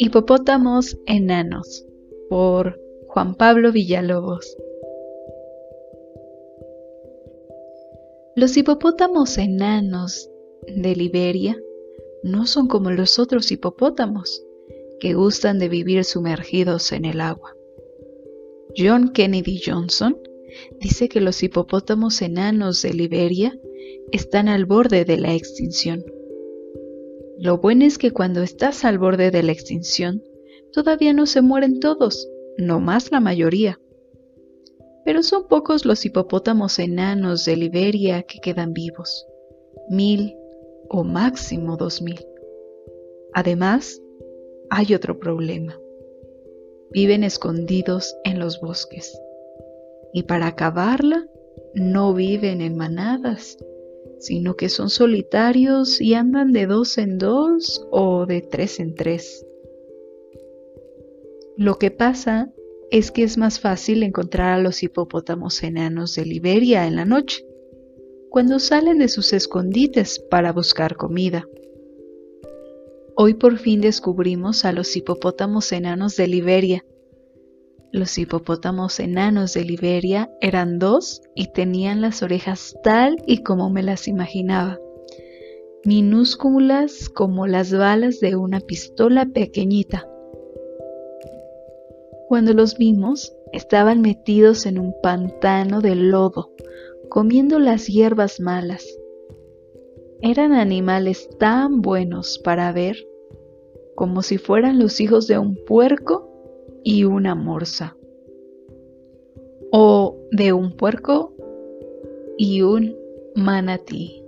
Hipopótamos enanos por Juan Pablo Villalobos. Los hipopótamos enanos de Liberia no son como los otros hipopótamos que gustan de vivir sumergidos en el agua. John Kennedy Johnson dice que los hipopótamos enanos de Liberia están al borde de la extinción. Lo bueno es que cuando estás al borde de la extinción, todavía no se mueren todos, no más la mayoría. Pero son pocos los hipopótamos enanos de Liberia que quedan vivos, mil o máximo dos mil. Además, hay otro problema. Viven escondidos en los bosques. Y para acabarla, no viven en manadas, sino que son solitarios y andan de dos en dos o de tres en tres. Lo que pasa es que es más fácil encontrar a los hipopótamos enanos de Liberia en la noche, cuando salen de sus escondites para buscar comida. Hoy por fin descubrimos a los hipopótamos enanos de Liberia, los hipopótamos enanos de Liberia eran dos y tenían las orejas tal y como me las imaginaba, minúsculas como las balas de una pistola pequeñita. Cuando los vimos, estaban metidos en un pantano de lodo, comiendo las hierbas malas. Eran animales tan buenos para ver, como si fueran los hijos de un puerco y una morsa. O de un puerco y un manatí.